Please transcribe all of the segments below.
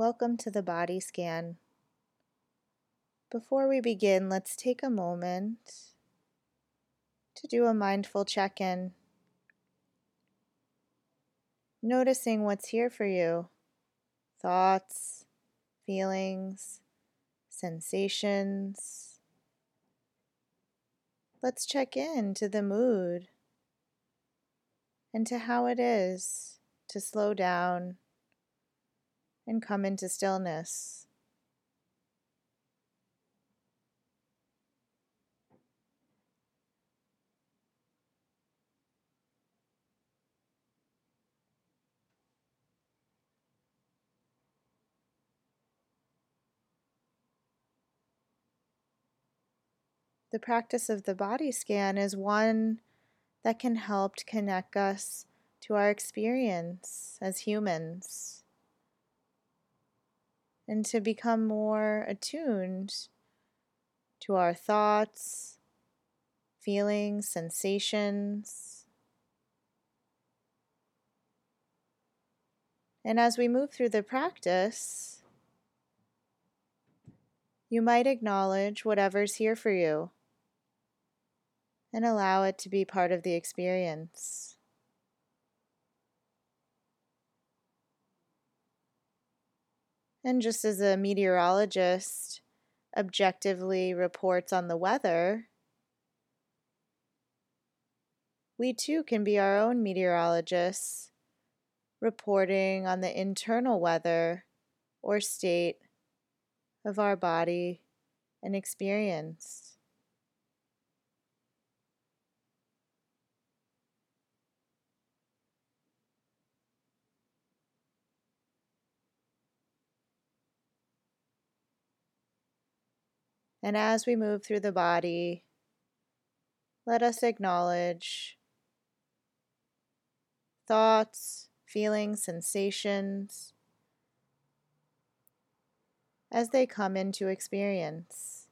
Welcome to the body scan. Before we begin, let's take a moment to do a mindful check in. Noticing what's here for you thoughts, feelings, sensations. Let's check in to the mood and to how it is to slow down and come into stillness. The practice of the body scan is one that can help connect us to our experience as humans and to become more attuned to our thoughts, feelings, sensations. And as we move through the practice, you might acknowledge whatever's here for you and allow it to be part of the experience. And just as a meteorologist objectively reports on the weather, we too can be our own meteorologists, reporting on the internal weather or state of our body and experience. And as we move through the body, let us acknowledge thoughts, feelings, sensations as they come into experience.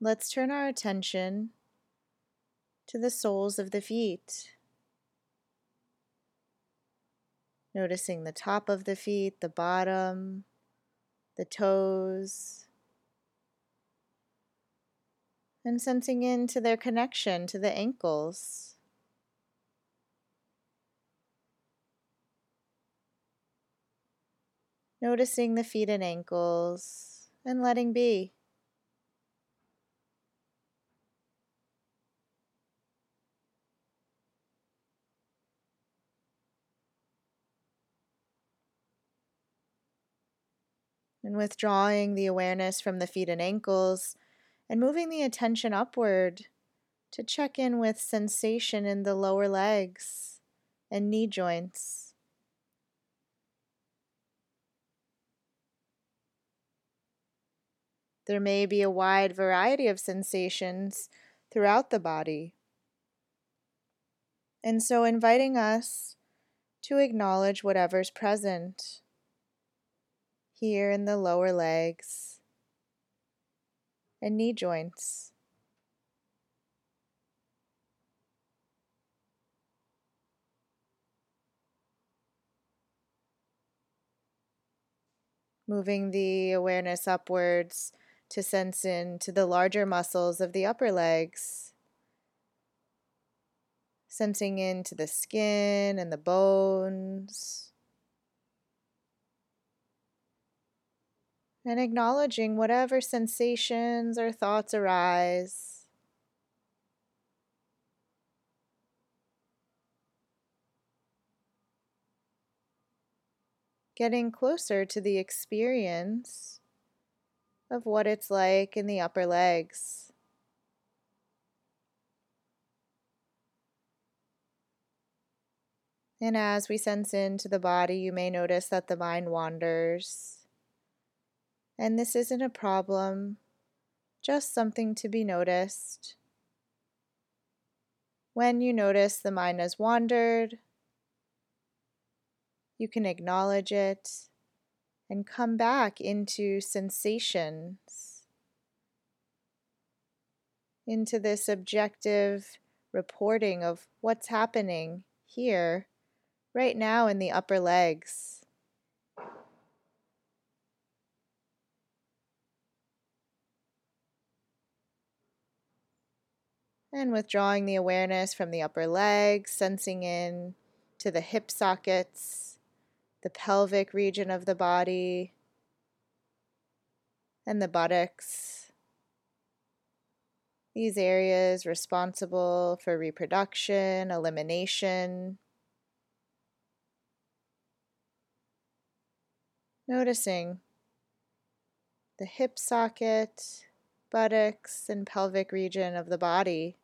Let's turn our attention to the soles of the feet. Noticing the top of the feet, the bottom, the toes, and sensing into their connection to the ankles. Noticing the feet and ankles and letting be. Withdrawing the awareness from the feet and ankles and moving the attention upward to check in with sensation in the lower legs and knee joints. There may be a wide variety of sensations throughout the body. And so, inviting us to acknowledge whatever's present here in the lower legs and knee joints. Moving the awareness upwards to sense into the larger muscles of the upper legs. Sensing into the skin and the bones. And acknowledging whatever sensations or thoughts arise. Getting closer to the experience of what it's like in the upper legs. And as we sense into the body, you may notice that the mind wanders. And this isn't a problem, just something to be noticed. When you notice the mind has wandered, you can acknowledge it and come back into sensations, into this objective reporting of what's happening here, right now in the upper legs. And withdrawing the awareness from the upper legs, sensing in to the hip sockets, the pelvic region of the body, and the buttocks. These areas responsible for reproduction, elimination. Noticing the hip socket, buttocks, and pelvic region of the body.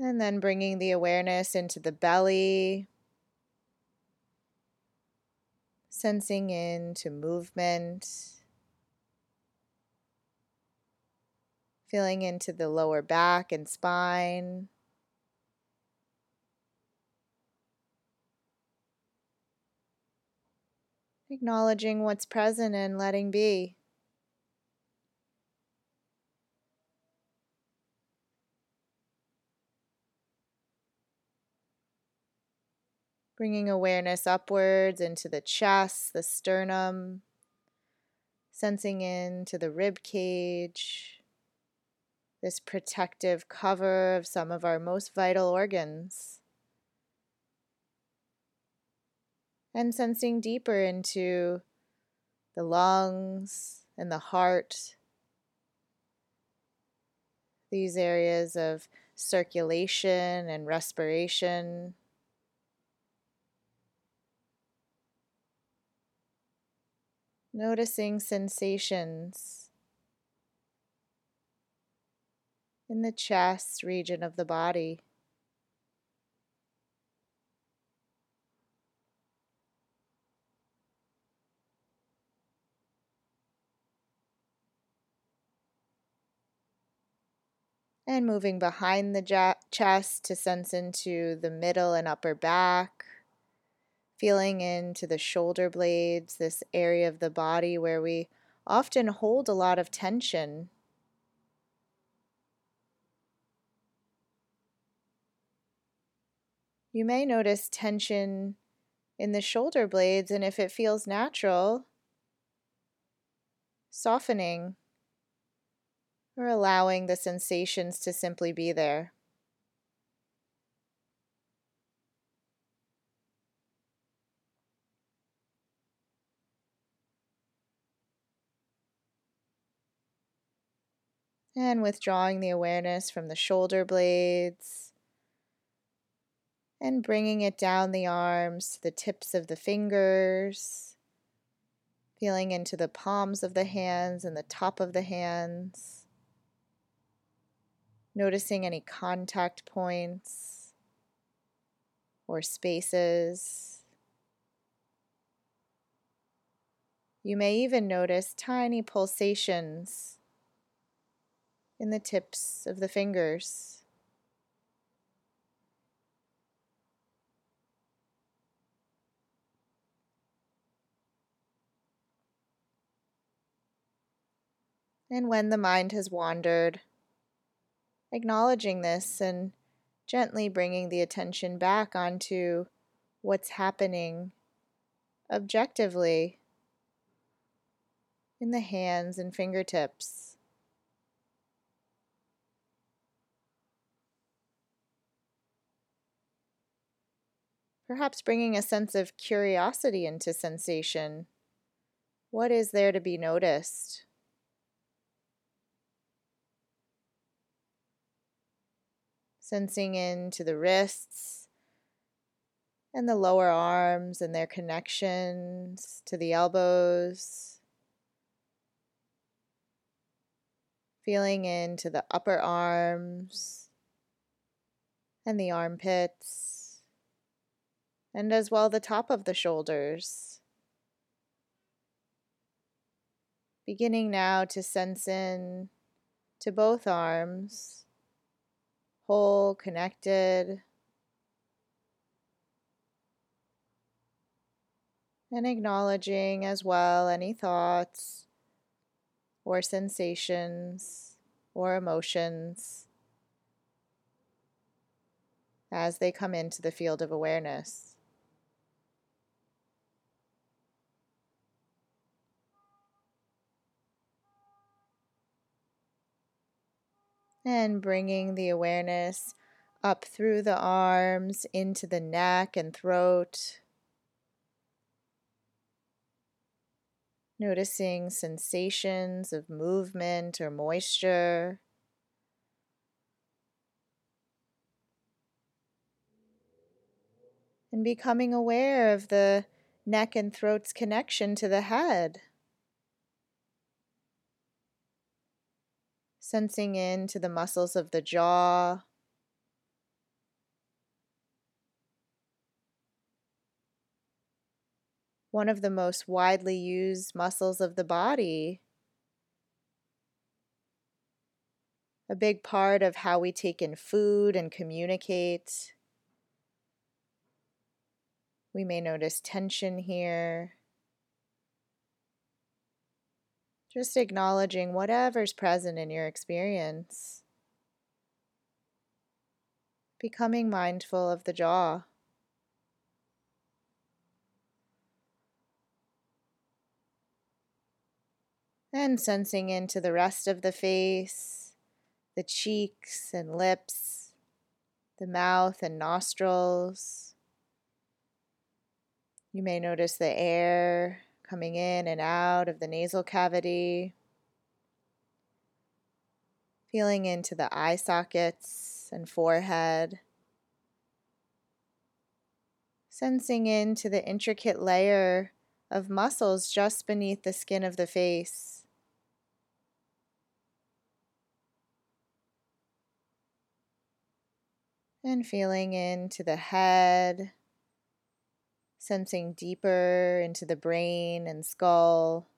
And then bringing the awareness into the belly, sensing into movement, feeling into the lower back and spine. Acknowledging what's present and letting be. Bringing awareness upwards into the chest, the sternum, sensing into the rib cage, this protective cover of some of our most vital organs. And sensing deeper into the lungs and the heart, these areas of circulation and respiration. Noticing sensations in the chest region of the body. And moving behind the chest to sense into the middle and upper back feeling into the shoulder blades, this area of the body where we often hold a lot of tension. You may notice tension in the shoulder blades, and if it feels natural, softening or allowing the sensations to simply be there. And withdrawing the awareness from the shoulder blades and bringing it down the arms to the tips of the fingers, feeling into the palms of the hands and the top of the hands, noticing any contact points or spaces. You may even notice tiny pulsations in the tips of the fingers. And when the mind has wandered, acknowledging this and gently bringing the attention back onto what's happening objectively in the hands and fingertips. Perhaps bringing a sense of curiosity into sensation. What is there to be noticed? Sensing into the wrists and the lower arms and their connections to the elbows. Feeling into the upper arms and the armpits and as well the top of the shoulders. Beginning now to sense in to both arms, whole, connected, and acknowledging as well any thoughts or sensations. or emotions as they come into the field of awareness. And bringing the awareness up through the arms, into the neck and throat. Noticing sensations of movement or moisture. And becoming aware of the neck and throat's connection to the head. Sensing into the muscles of the jaw one of the most widely used muscles of the body. A big part of how we take in food and communicate. We may notice tension here. Just acknowledging whatever's present in your experience. Becoming mindful of the jaw. And sensing into the rest of the face, the cheeks and lips, the mouth and nostrils. You may notice the air coming in and out of the nasal cavity, feeling into the eye sockets and forehead, sensing into the intricate layer of muscles just beneath the skin of the face. And feeling into the head, sensing deeper into the brain and skull.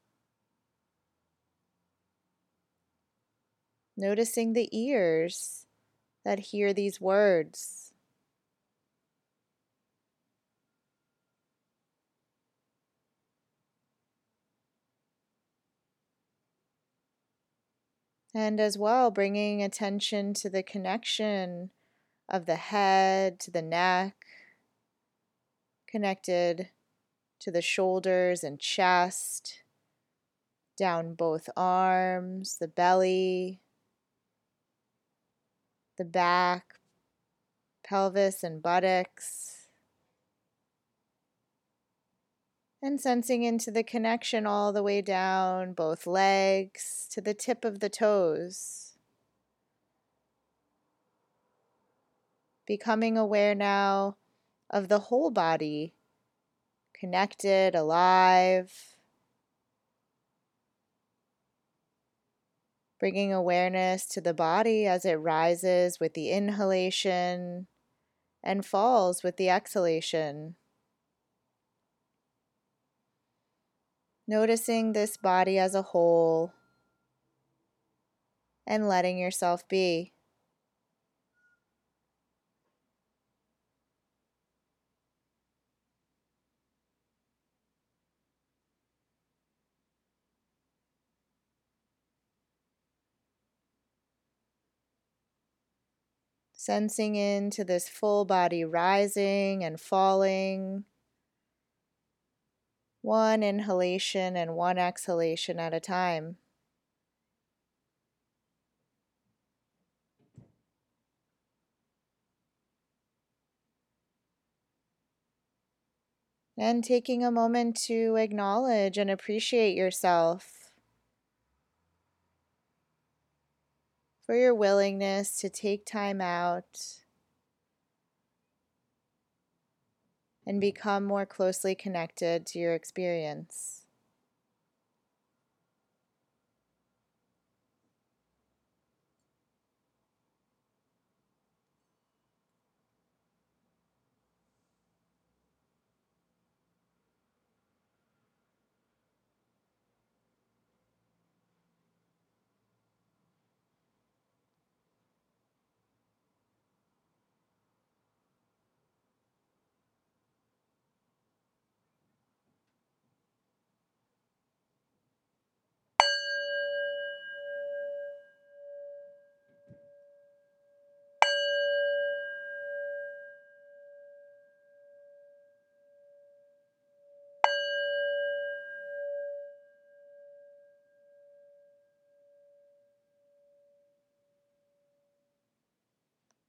Noticing the ears that hear these words. And as well, bringing attention to the connection of the head to the neck, connected to the shoulders and chest, down both arms, the belly, the back, pelvis, and buttocks. And sensing into the connection all the way down both legs to the tip of the toes. becoming aware now of the whole body, connected, alive. Bringing awareness to the body as it rises with the inhalation and falls with the exhalation. Noticing this body as a whole and letting yourself be. Sensing into this full body rising and falling. One inhalation and one exhalation at a time. And taking a moment to acknowledge and appreciate yourself for your willingness to take time out and become more closely connected to your experience.